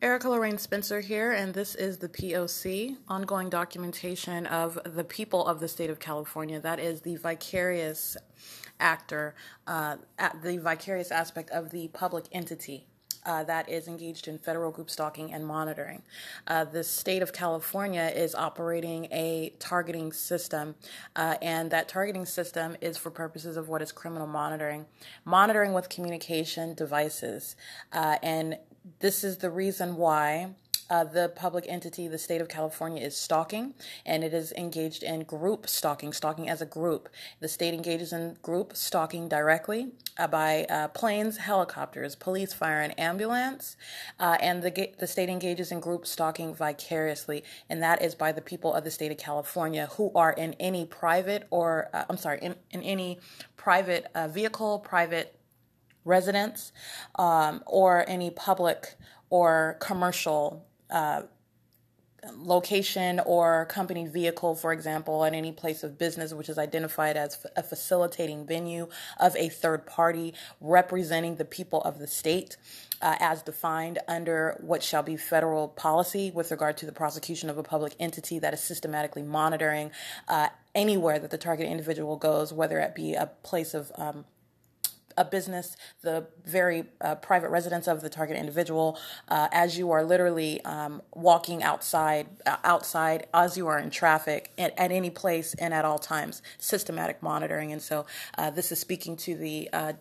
Erica Lorraine Spencer here, and this is the POC, ongoing documentation of the people of the state of California. That is the vicarious actor, uh, the vicarious aspect of the public entity. Uh, that is engaged in federal group stalking and monitoring. Uh, the state of California is operating a targeting system, uh, and that targeting system is for purposes of what is criminal monitoring, monitoring with communication devices. Uh, and this is the reason why uh, the public entity, the state of California, is stalking, and it is engaged in group stalking, stalking as a group. The state engages in group stalking directly uh, by uh, planes, helicopters, police, fire, and ambulance, uh, and the the state engages in group stalking vicariously, and that is by the people of the state of California who are in any private or uh, I'm sorry, in, in any private uh, vehicle, private residence um, or any public or commercial uh, location or company vehicle, for example, at any place of business which is identified as a facilitating venue of a third party representing the people of the state. Uh, as defined under what shall be federal policy with regard to the prosecution of a public entity that is systematically monitoring uh, anywhere that the target individual goes, whether it be a place of um, a business, the very uh, private residence of the target individual, uh, as you are literally um, walking outside, uh, outside as you are in traffic at, at, any place and at all times, systematic monitoring. And so uh, this is speaking to the uh,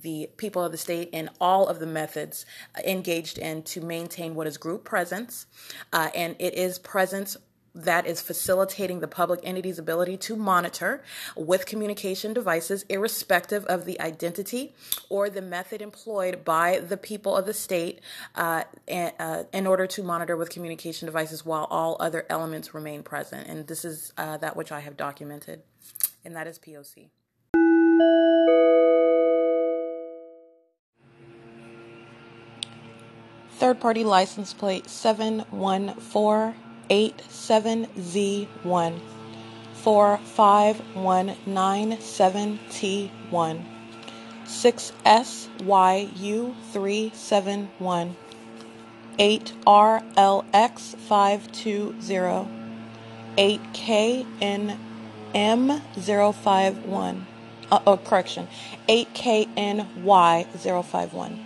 the people of the state in all of the methods engaged in to maintain what is group presence. Uh, and it is presence that is facilitating the public entity's ability to monitor with communication devices, irrespective of the identity or the method employed by the people of the state uh, and, uh, in order to monitor with communication devices while all other elements remain present. And this is uh, that which I have documented, and that is POC. Third party license plate 714 87Z1 4519 6SYU371 8RLX520 8KNM051 uh, oh correction 8KNY051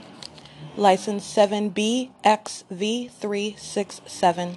license 7BXV367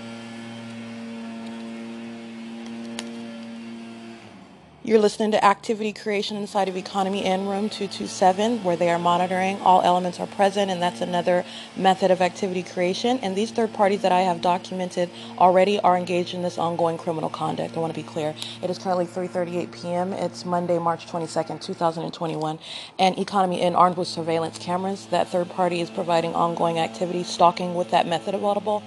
You're listening to activity creation inside of Economy Inn Room 227, where they are monitoring all elements are present, and that's another method of activity creation. And these third parties that I have documented already are engaged in this ongoing criminal conduct. I want to be clear. It is currently 3:38 p.m. It's Monday, March 22nd, 2021, and Economy Inn armed with surveillance cameras. That third party is providing ongoing activity, stalking with that method of audible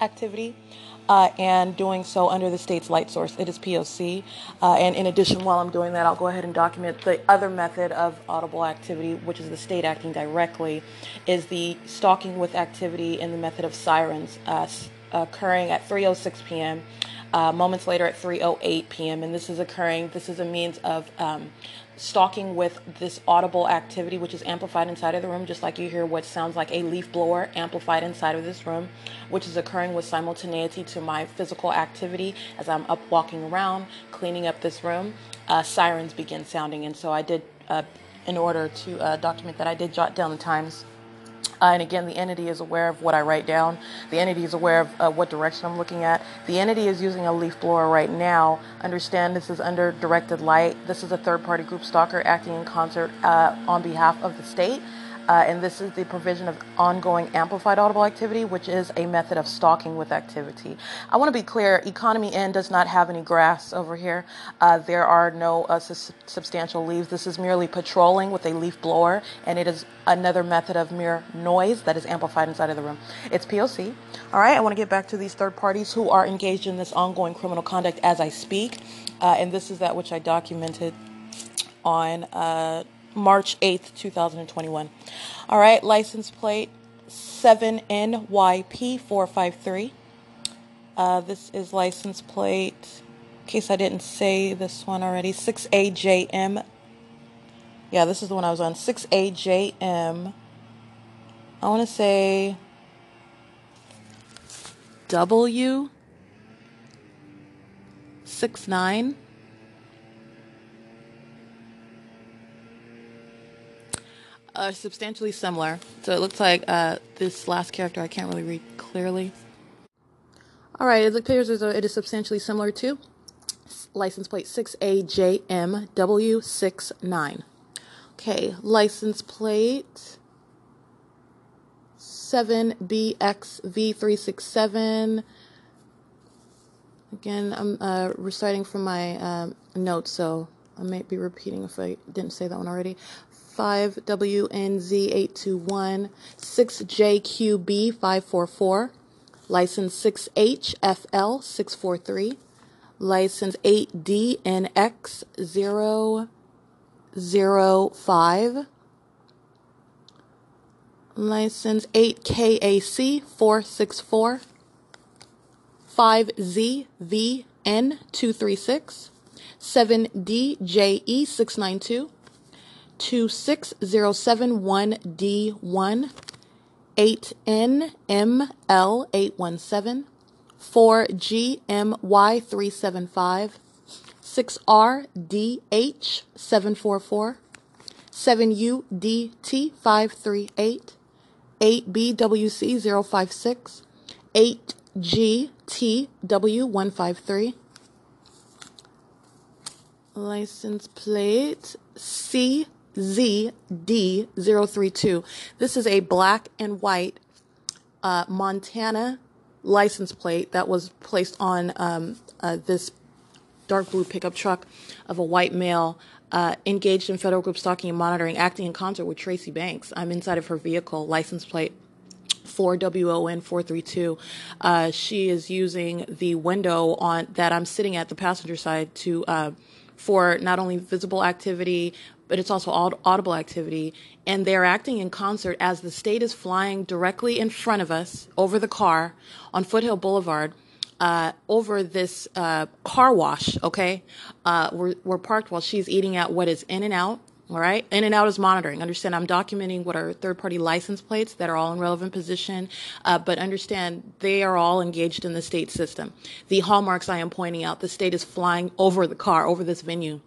activity uh, and doing so under the state's light source. It is POC. Uh, and in addition, while I'm doing that, I'll go ahead and document the other method of audible activity, which is the state acting directly, is the stalking with activity in the method of sirens uh, occurring at 3:06 p.m. Uh, moments later at 3:08 p.m. and this is occurring. This is a means of um, stalking with this audible activity, which is amplified inside of the room, just like you hear what sounds like a leaf blower amplified inside of this room, which is occurring with simultaneity to my physical activity as I'm up walking around, cleaning up this room. Uh, sirens begin sounding, and so I did, uh, in order to uh, document that, I did jot down the times uh, and again, the entity is aware of what I write down. The entity is aware of uh, what direction I'm looking at. The entity is using a leaf blower right now. Understand this is under directed light. This is a third party group stalker acting in concert uh, on behalf of the state. Uh, and this is the provision of ongoing amplified audible activity, which is a method of stalking with activity. I want to be clear Economy Inn does not have any grass over here. Uh, there are no uh, su- substantial leaves. This is merely patrolling with a leaf blower, and it is another method of mere noise that is amplified inside of the room. It's POC. All right, I want to get back to these third parties who are engaged in this ongoing criminal conduct as I speak. Uh, and this is that which I documented on uh, March 8th, 2021. All right, license plate 7NYP453. Uh, this is license plate, in case I didn't say this one already, 6AJM. Yeah, this is the one I was on, 6AJM. I want to say W69. are substantially similar. So it looks like uh, this last character I can't really read clearly. All right, it appears as though it is substantially similar to license plate 6AJMW69. Okay, license plate 7BXV367. Again, I'm uh, reciting from my um, notes, so I might be repeating if I didn't say that one already. 5WNZ821, 6JQB544, license 6HFL643, license 8DNX005, license 8KAC464, 5ZVN236, 7DJE692, 26071D1, 8NML817, 4GMY375, 6RDH744, 7UDT538, 8BWC056, 8GTW153, license plate C ZD032. This is a black and white uh, Montana license plate that was placed on um, uh, this dark blue pickup truck of a white male uh, engaged in federal group stalking and monitoring, acting in concert with Tracy Banks. I'm inside of her vehicle, license plate 4WON432. Uh, she is using the window on that I'm sitting at the passenger side to uh, for not only visible activity but it's also audible activity. And they're acting in concert as the state is flying directly in front of us over the car on Foothill Boulevard. Uh, over this uh, car wash, okay? Uh, we're, we're parked while she's eating at what is In-N-Out, all right? In-N-Out is monitoring. Understand, I'm documenting what are third party license plates that are all in relevant position, uh, but understand they are all engaged in the state system. The hallmarks I am pointing out, the state is flying over the car, over this venue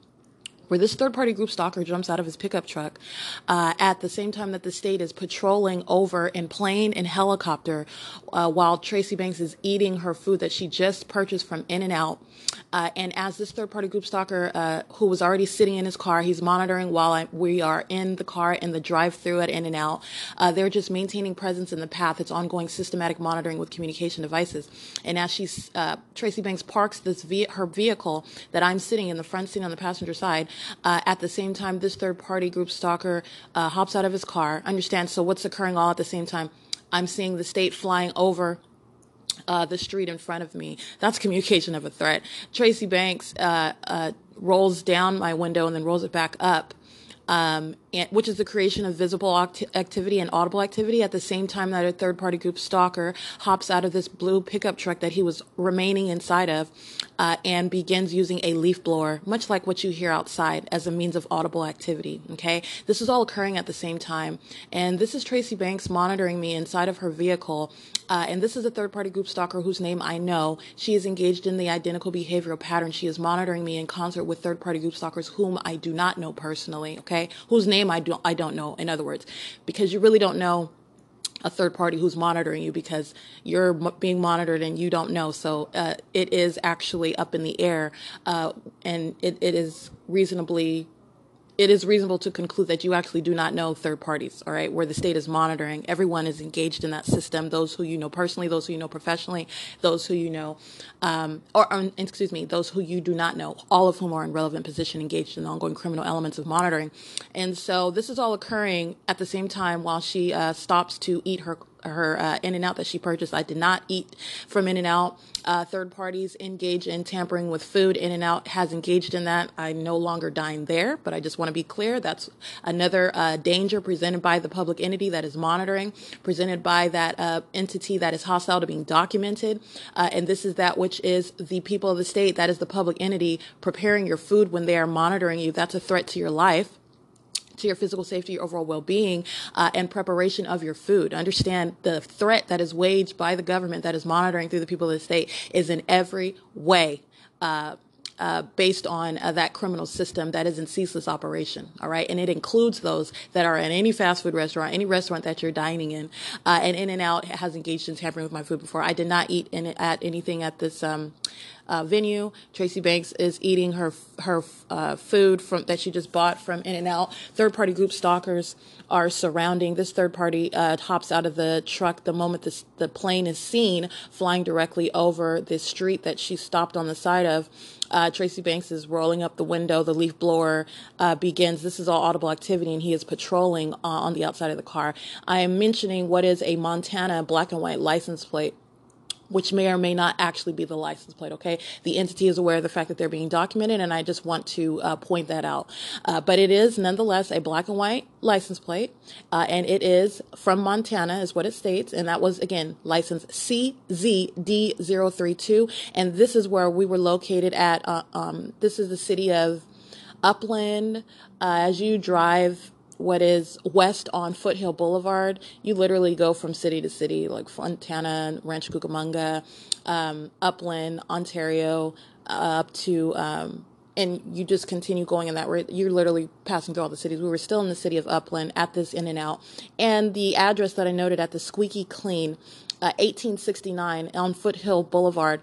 where this third party group stalker jumps out of his pickup truck uh, at the same time that the state is patrolling over in plane and helicopter uh, while Tracy Banks is eating her food that she just purchased from In-N-Out. Uh, and as this third party group stalker, uh, who was already sitting in his car, he's monitoring while I, we are in the car in the drive through at In-N-Out. Uh, they're just maintaining presence in the path. It's ongoing systematic monitoring with communication devices. And as she's, uh, Tracy Banks parks this ve- her vehicle that I'm sitting in the front seat on the passenger side, uh, at the same time, this third party group stalker uh, hops out of his car. Understand? So what's occurring all at the same time? I'm seeing the state flying over uh, the street in front of me. That's communication of a threat. Tracy Banks uh, uh, rolls down my window and then rolls it back up um, and, which is the creation of visible act- activity and audible activity at the same time that a third party group stalker hops out of this blue pickup truck that he was remaining inside of uh, and begins using a leaf blower, much like what you hear outside, as a means of audible activity. Okay, this is all occurring at the same time, and this is Tracy Banks monitoring me inside of her vehicle. Uh, and this is a third party group stalker whose name I know. She is engaged in the identical behavioral pattern. She is monitoring me in concert with third party group stalkers whom I do not know personally. Okay, whose name I don't I don't know. In other words, because you really don't know a third party who's monitoring you because you're being monitored and you don't know. So uh, it is actually up in the air, uh, and it, it is reasonably it is reasonable to conclude that you actually do not know third parties, all right, where the state is monitoring. Everyone is engaged in that system, those who you know personally, those who you know professionally, those who you know, um, or, or, excuse me, those who you do not know, all of whom are in relevant position engaged in the ongoing criminal elements of monitoring. And so this is all occurring at the same time while she uh, stops to eat her her uh, In and Out that she purchased. I did not eat from In and Out. Uh, third parties engage in tampering with food. In and Out has engaged in that. I no longer dine there, but I just want to be clear that's another uh, danger presented by the public entity that is monitoring, presented by that uh, entity that is hostile to being documented. Uh, and this is that which is the people of the state, that is the public entity preparing your food when they are monitoring you. That's a threat to your life to your physical safety, your overall well-being, uh, and preparation of your food. Understand the threat that is waged by the government that is monitoring through the people of the state is in every way. Uh, uh, based on uh, that criminal system that is in ceaseless operation. All right. And it includes those that are in any fast food restaurant, any restaurant that you're dining in. Uh, and In and Out has engaged in tampering with my food before. I did not eat in, at anything at this um, uh, venue. Tracy Banks is eating her her uh, food from that she just bought from In and Out. Third party group stalkers are surrounding. This third party uh, hops out of the truck the moment this, the plane is seen flying directly over the street that she stopped on the side of. Uh, Tracy Banks is rolling up the window. The leaf blower uh, begins. This is all audible activity, and he is patrolling uh, on the outside of the car. I am mentioning what is a Montana black and white license plate which may or may not actually be the license plate. Okay, the entity is aware of the fact that they're being documented, and I just want to uh, point that out. Uh, but it is nonetheless a black and white license plate, uh, and it is from Montana, is what it states, and that was again license CZD032, and this is where we were located at. Uh, um, this is the city of Upland. Uh, as you drive what is west on Foothill Boulevard, you literally go from city to city, like Fontana, Rancho Cucamonga, um, Upland, Ontario, uh, up to, um, and you just continue going in that way. You're literally passing through all the cities. We were still in the city of Upland at this In and Out. And the address that I noted at the Squeaky Clean, uh, 1869 on Foothill Boulevard.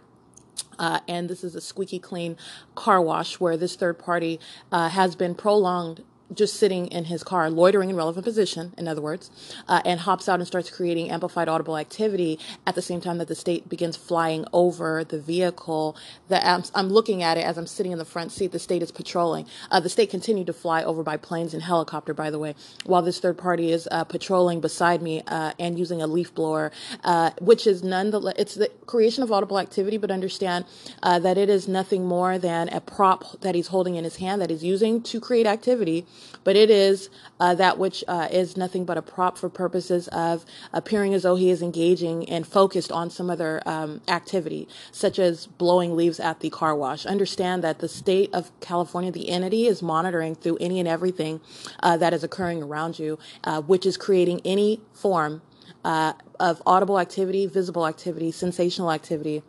Uh, and this is a squeaky clean car wash where this third party uh, has been prolonged just sitting in his car, loitering in relevant position, in other words, uh, and hops out and starts creating amplified audible activity at the same time that the state begins flying over the vehicle. That I'm, I'm looking at it as I'm sitting in the front seat. The state is patrolling. Uh, the state continued to fly over by planes and helicopter, by the way, while this third party is uh, patrolling beside me uh, and using a leaf blower, uh, which is none nonetheless it's the creation of audible activity. But understand uh, that it is nothing more than a prop that he's holding in his hand that he's using to create activity but it is uh, that which uh, is nothing but a prop for purposes of appearing as though he is engaging and focused on some other um, activity, such as blowing leaves at the car wash. Understand that the state of California, the entity, is monitoring through any and everything uh, that is occurring around you, uh, which is creating any form uh, of audible activity, visible activity, sensational activity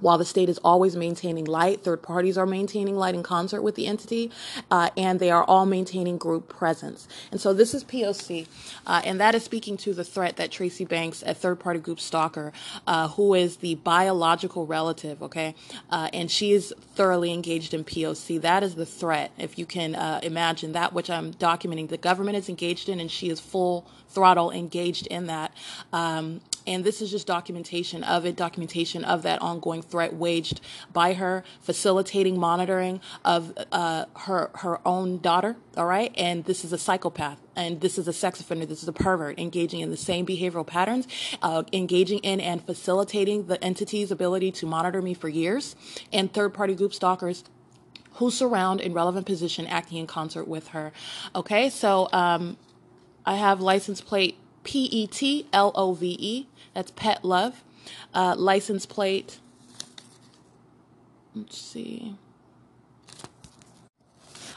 while the state is always maintaining light, third parties are maintaining light in concert with the entity, uh, and they are all maintaining group presence. And so this is POC, uh, and that is speaking to the threat that Tracy Banks, a third party group stalker, uh, who is the biological relative, okay, uh, and she is thoroughly engaged in POC. That is the threat. If you can uh, imagine that which I'm documenting, the government is engaged in, and she is full throttle engaged in that. Um, and this is just documentation of it, documentation of that ongoing threat waged by her, facilitating monitoring of uh, her her own daughter. All right, and this is a psychopath, and this is a sex offender. This is a pervert engaging in the same behavioral patterns, uh, engaging in and facilitating the entity's ability to monitor me for years, and third party group stalkers who surround in relevant position acting in concert with her. Okay, so um, I have license plate P E T L O V E. That's Pet Love. Uh, license plate. Let's see.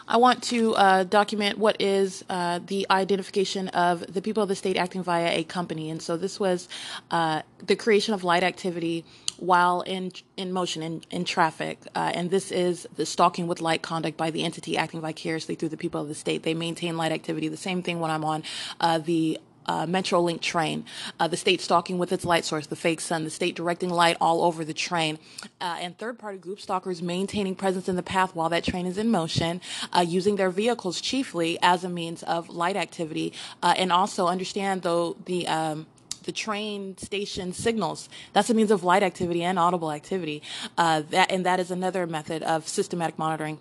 I want to uh, document what is uh, the identification of the people of the state acting via a company. And so this was uh, the creation of light activity while in in motion in, in traffic. Uh, and this is the stalking with light conduct by the entity acting vicariously through the people of the state. They maintain light activity. The same thing when I'm on uh, the uh, Metrolink train, uh, the state stalking with its light source, the fake sun, the state directing light all over the train, uh, and third party group stalkers maintaining presence in the path while that train is in motion, uh, using their vehicles chiefly as a means of light activity, uh, and also understand though the um, the train station signals. That's a means of light activity and audible activity. Uh, that and that is another method of systematic monitoring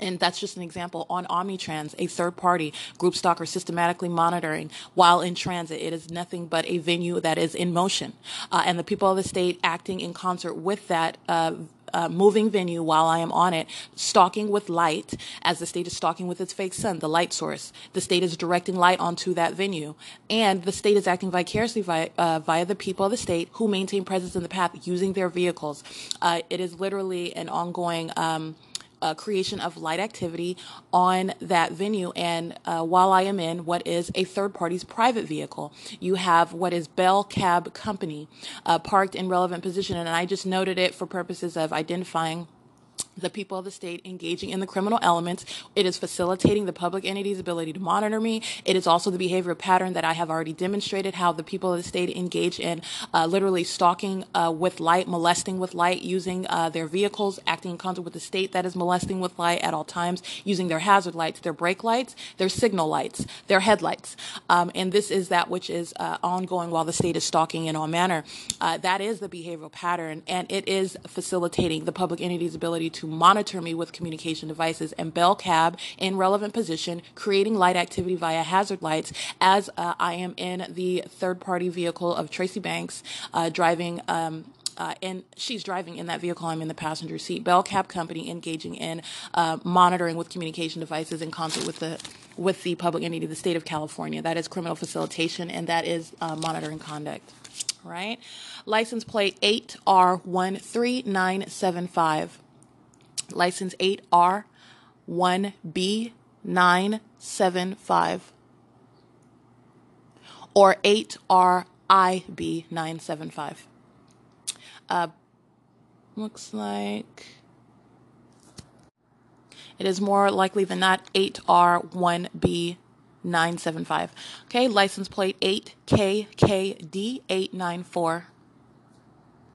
and that's just an example on Omnitrans, a third party group stalker systematically monitoring while in transit. It is nothing but a venue that is in motion. Uh, and the people of the state acting in concert with that. Uh, uh, moving venue while I am on it, stalking with light, as the state is stalking with its fake sun, the light source. The state is directing light onto that venue, and the state is acting vicariously via, uh, via the people of the state who maintain presence in the path using their vehicles. Uh, it is literally an ongoing. Um, uh, creation of light activity on that venue. And uh, while I am in what is a third party's private vehicle, you have what is Bell Cab Company uh, parked in relevant position. And I just noted it for purposes of identifying the people of the state engaging in the criminal elements. It is facilitating the public entity's ability to monitor me. It is also the behavioral pattern that I have already demonstrated how the people of the state engage in uh, literally stalking uh, with light, molesting with light, using uh, their vehicles, acting in concert with the state that is molesting with light at all times, using their hazard lights, their brake lights, their signal lights, their headlights. Um, and this is that which is uh, ongoing while the state is stalking in all manner. Uh, that is the behavioral pattern, and it is facilitating the public entity's ability to monitor me with communication devices and Bell Cab in relevant position, creating light activity via hazard lights as uh, I am in the third party vehicle of Tracy Banks uh, driving. Um, uh, and she's driving in that vehicle. I'm in the passenger seat. Bell Cab Company engaging in uh, monitoring with communication devices in concert with the with the public entity, the state of California. That is criminal facilitation, and that is uh, monitoring conduct. Right. License plate 8R13975 license 8R1B975 or 8RIB975. Uh, looks like it is more likely than not 8R1B975. Okay, license plate 8KKD894.